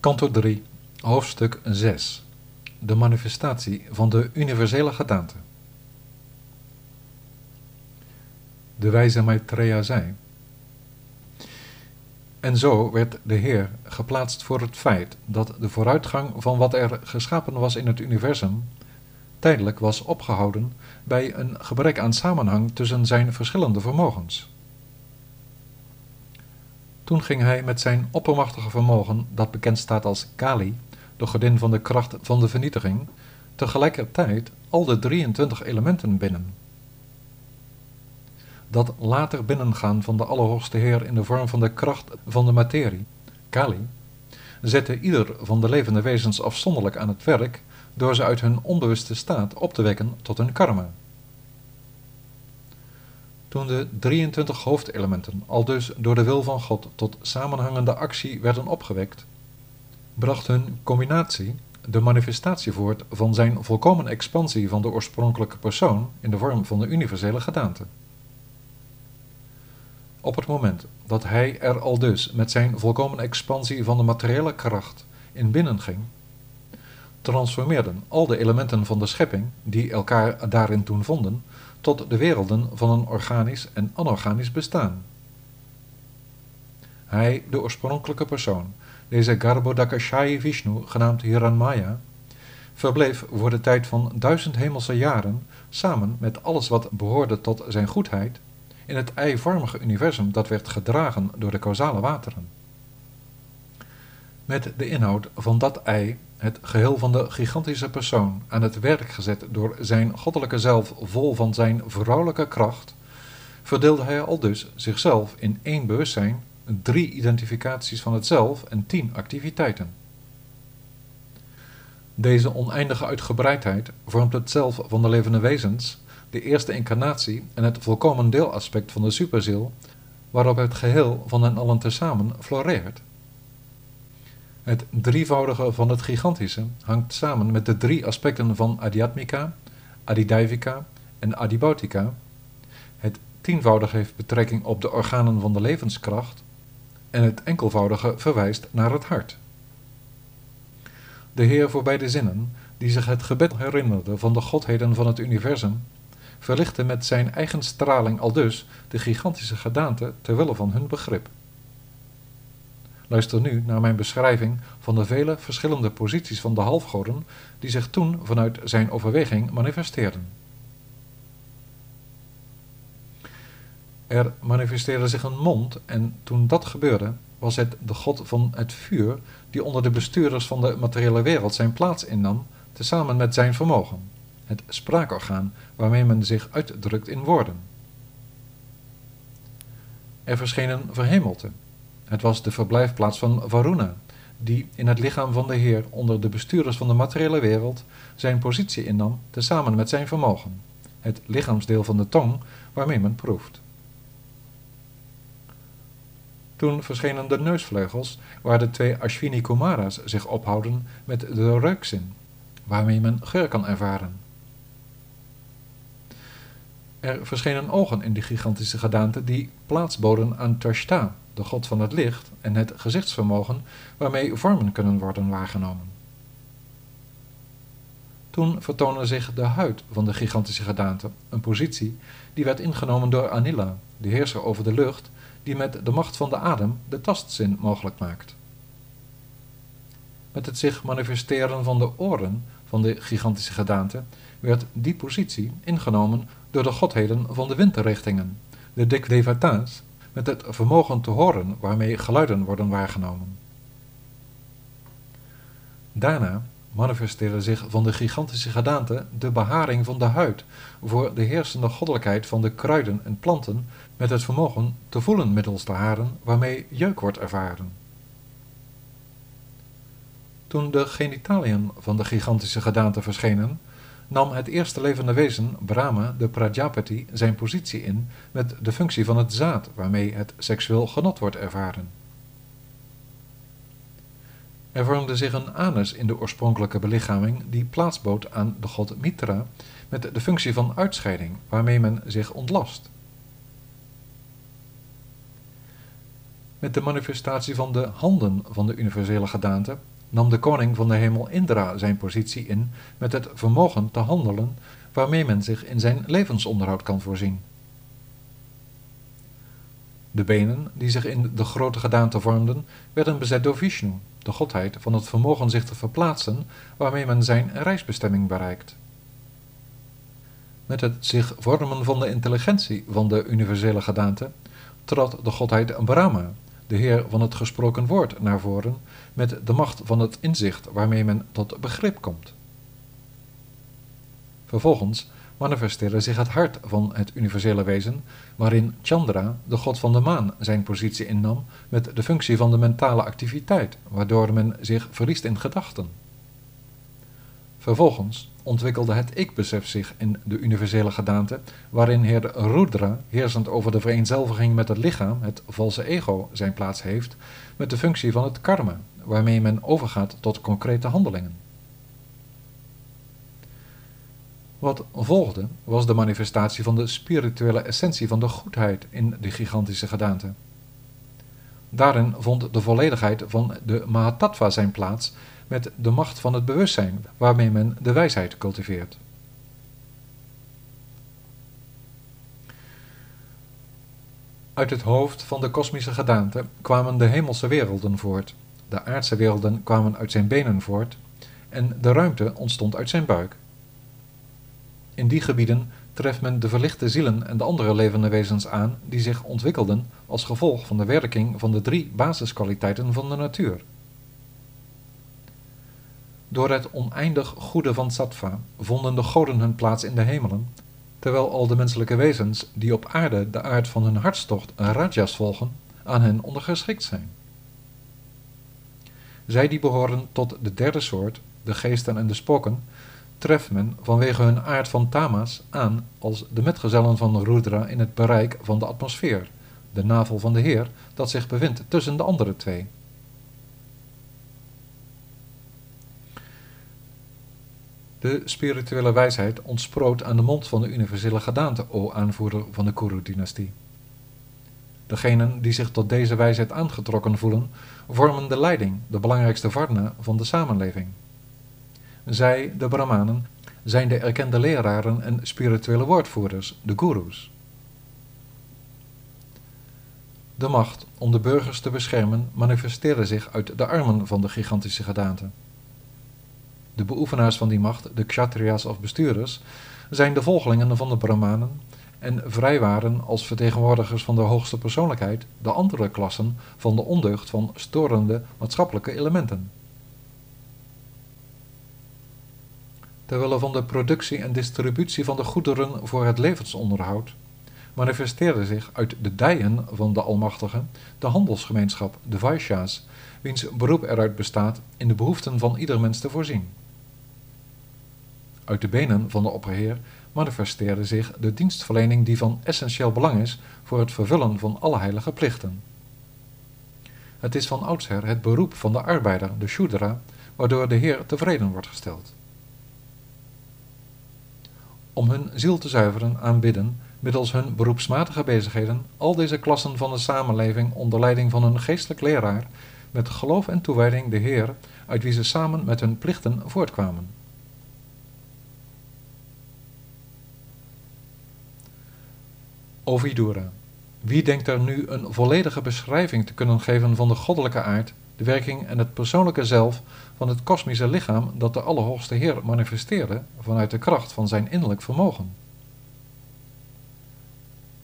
Kanto 3, hoofdstuk 6 De manifestatie van de universele gedaante. De wijze Maitreya zei: En zo werd de Heer geplaatst voor het feit dat de vooruitgang van wat er geschapen was in het universum tijdelijk was opgehouden bij een gebrek aan samenhang tussen zijn verschillende vermogens. Toen ging hij met zijn oppermachtige vermogen, dat bekend staat als Kali, de godin van de kracht van de vernietiging, tegelijkertijd al de 23 elementen binnen. Dat later binnengaan van de Allerhoogste Heer in de vorm van de kracht van de materie, Kali, zette ieder van de levende wezens afzonderlijk aan het werk door ze uit hun onbewuste staat op te wekken tot hun karma. Toen de 23 hoofdelementen al dus door de wil van God tot samenhangende actie werden opgewekt, bracht hun combinatie de manifestatie voort van zijn volkomen expansie van de oorspronkelijke persoon in de vorm van de universele gedaante. Op het moment dat hij er al dus met zijn volkomen expansie van de materiële kracht in binnenging, transformeerden al de elementen van de schepping, die elkaar daarin toen vonden, tot de werelden van een organisch en anorganisch bestaan. Hij, de oorspronkelijke persoon, deze Garbhodakashayi Vishnu, genaamd Hiranmaya, verbleef voor de tijd van duizend hemelse jaren samen met alles wat behoorde tot zijn goedheid in het eivormige universum dat werd gedragen door de causale wateren. Met de inhoud van dat ei het geheel van de gigantische persoon aan het werk gezet door zijn goddelijke zelf vol van zijn vrouwelijke kracht, verdeelde hij al dus zichzelf in één bewustzijn, drie identificaties van het zelf en tien activiteiten. Deze oneindige uitgebreidheid vormt het zelf van de levende wezens, de eerste incarnatie en het volkomen deelaspect van de superziel, waarop het geheel van hen allen tezamen floreert. Het drievoudige van het gigantische hangt samen met de drie aspecten van Adhyatmika, Adidaivika en Adibautika. Het tienvoudige heeft betrekking op de organen van de levenskracht en het enkelvoudige verwijst naar het hart. De Heer voor beide zinnen, die zich het gebed herinnerde van de godheden van het universum, verlichtte met zijn eigen straling aldus de gigantische gedaante terwille van hun begrip. Luister nu naar mijn beschrijving van de vele verschillende posities van de halfgoden die zich toen vanuit zijn overweging manifesteerden. Er manifesteerde zich een mond en toen dat gebeurde, was het de god van het vuur die onder de bestuurders van de materiële wereld zijn plaats innam, tezamen met zijn vermogen, het spraakorgaan waarmee men zich uitdrukt in woorden. Er verscheen een verhemelte, het was de verblijfplaats van Varuna, die in het lichaam van de Heer onder de bestuurders van de materiële wereld zijn positie innam, tezamen met zijn vermogen, het lichaamsdeel van de tong waarmee men proeft. Toen verschenen de neusvleugels, waar de twee Ashwini Kumara's zich ophouden met de reukzin, waarmee men geur kan ervaren. Er verschenen ogen in die gigantische gedaante die plaats boden aan Tashta, de god van het licht, en het gezichtsvermogen waarmee vormen kunnen worden waargenomen. Toen vertoonde zich de huid van de gigantische gedaante, een positie die werd ingenomen door Anila, de heerser over de lucht, die met de macht van de adem de tastzin mogelijk maakt. Met het zich manifesteren van de oren van de gigantische gedaante werd die positie ingenomen door de godheden van de windrichtingen, de Dikdevata's, met het vermogen te horen waarmee geluiden worden waargenomen. Daarna manifesteerde zich van de gigantische gedaante de beharing van de huid voor de heersende goddelijkheid van de kruiden en planten met het vermogen te voelen middels de haren waarmee jeuk wordt ervaren. Toen de genitaliën van de gigantische gedaante verschenen, nam het eerste levende wezen, Brahma, de Prajapati, zijn positie in met de functie van het zaad waarmee het seksueel genot wordt ervaren. Er vormde zich een anus in de oorspronkelijke belichaming die plaats bood aan de god Mitra met de functie van uitscheiding waarmee men zich ontlast. Met de manifestatie van de handen van de universele gedaante nam de koning van de hemel Indra zijn positie in met het vermogen te handelen waarmee men zich in zijn levensonderhoud kan voorzien. De benen, die zich in de grote gedaante vormden, werden bezet door Vishnu, de godheid van het vermogen zich te verplaatsen, waarmee men zijn reisbestemming bereikt. Met het zich vormen van de intelligentie van de universele gedaante trad de godheid Brahma, de heer van het gesproken woord, naar voren met de macht van het inzicht waarmee men tot begrip komt. Vervolgens manifesteerde zich het hart van het universele wezen, waarin Chandra, de god van de maan, zijn positie innam met de functie van de mentale activiteit, waardoor men zich verliest in gedachten. Vervolgens ontwikkelde het ik-besef zich in de universele gedaante, waarin Heer Rudra, heersend over de vereenzelviging met het lichaam, het valse ego, zijn plaats heeft, met de functie van het karma, waarmee men overgaat tot concrete handelingen. Wat volgde was de manifestatie van de spirituele essentie van de goedheid in de gigantische gedaante. Daarin vond de volledigheid van de Mahatattva zijn plaats met de macht van het bewustzijn, waarmee men de wijsheid cultiveert. Uit het hoofd van de kosmische gedaante kwamen de hemelse werelden voort, de aardse werelden kwamen uit zijn benen voort en de ruimte ontstond uit zijn buik. In die gebieden treft men de verlichte zielen en de andere levende wezens aan die zich ontwikkelden als gevolg van de werking van de drie basiskwaliteiten van de natuur. Door het oneindig goede van Sattva vonden de goden hun plaats in de hemelen, terwijl al de menselijke wezens die op aarde de aard van hun hartstocht rajas volgen, aan hen ondergeschikt zijn. Zij die behoren tot de derde soort, de geesten en de spoken, treft men vanwege hun aard van tamas aan als de metgezellen van Rudra in het bereik van de atmosfeer, de navel van de Heer, dat zich bevindt tussen de andere twee. De spirituele wijsheid ontsproot aan de mond van de universele gedaante, o aanvoerder van de Kuru-dynastie. Degenen die zich tot deze wijsheid aangetrokken voelen, vormen de leiding, de belangrijkste varna van de samenleving. Zij, de Brahmanen, zijn de erkende leraren en spirituele woordvoerders, de gurus. De macht om de burgers te beschermen manifesteerde zich uit de armen van de gigantische gedaante. De beoefenaars van die macht, de kshatriyas of bestuurders, zijn de volgelingen van de Brahmanen en vrijwaren als vertegenwoordigers van de hoogste persoonlijkheid de andere klassen van de ondeugd van storende maatschappelijke elementen. Terwille van de productie en distributie van de goederen voor het levensonderhoud, manifesteerde zich uit de dijen van de Almachtige de handelsgemeenschap, de Vaishya's, wiens beroep eruit bestaat in de behoeften van ieder mens te voorzien. Uit de benen van de opperheer manifesteerde zich de dienstverlening die van essentieel belang is voor het vervullen van alle heilige plichten. Het is van oudsher het beroep van de arbeider, de Shudra, waardoor de Heer tevreden wordt gesteld om hun ziel te zuiveren aanbidden middels hun beroepsmatige bezigheden al deze klassen van de samenleving onder leiding van hun geestelijk leraar met geloof en toewijding de Heer, uit wie ze samen met hun plichten voortkwamen. Ovidura. Wie denkt er nu een volledige beschrijving te kunnen geven van de goddelijke aard, de werking en het persoonlijke zelf van het kosmische lichaam dat de Allerhoogste Heer manifesteerde vanuit de kracht van zijn innerlijk vermogen.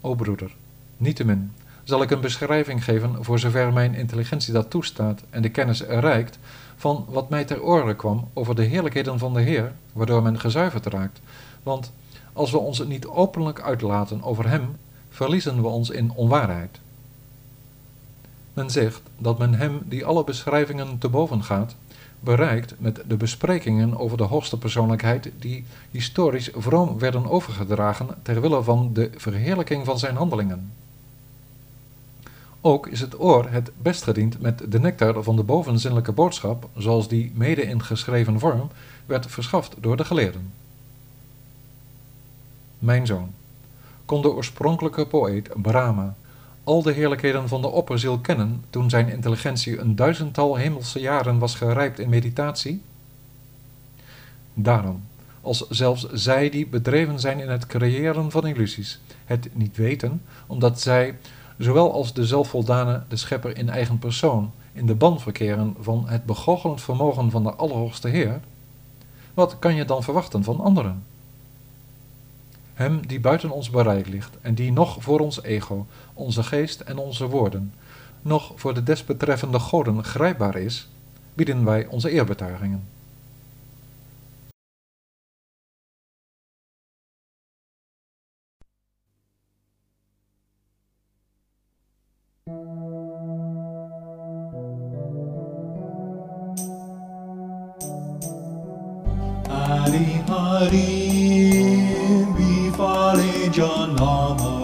O broeder, niettemin zal ik een beschrijving geven voor zover mijn intelligentie dat toestaat en de kennis er reikt, van wat mij ter oren kwam over de heerlijkheden van de Heer, waardoor men gezuiverd raakt, want als we ons niet openlijk uitlaten over Hem, verliezen we ons in onwaarheid. Men zegt dat men Hem die alle beschrijvingen te boven gaat, bereikt met de besprekingen over de hoogste persoonlijkheid die historisch vroom werden overgedragen ter wille van de verheerlijking van zijn handelingen. Ook is het oor het best gediend met de nectar van de bovenzinnelijke boodschap, zoals die mede in geschreven vorm werd verschaft door de geleerden. Mijn zoon, kon de oorspronkelijke poëet Brahma al de heerlijkheden van de opperziel kennen toen zijn intelligentie een duizendtal hemelse jaren was gerijpt in meditatie? Daarom, als zelfs zij die bedreven zijn in het creëren van illusies, het niet weten, omdat zij, zowel als de zelfvoldane de schepper in eigen persoon, in de ban verkeren van het begoochelend vermogen van de Allerhoogste Heer, wat kan je dan verwachten van anderen? Hem die buiten ons bereik ligt en die nog voor ons ego, onze geest en onze woorden, nog voor de desbetreffende goden grijpbaar is, bieden wij onze eerbetuigingen. Hari Hari your normal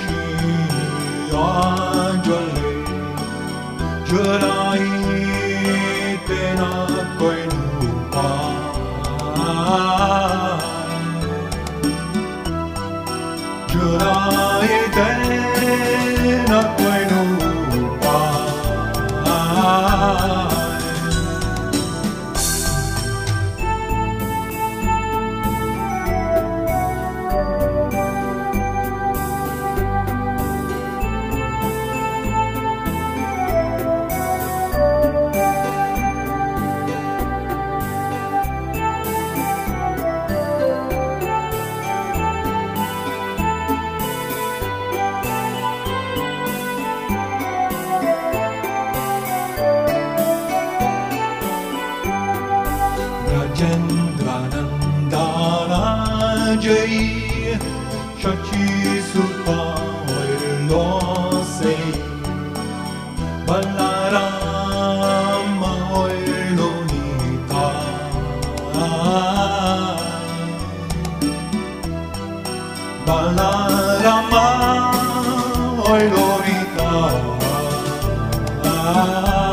Palarama, oilorita, ah, ah, ah.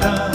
Para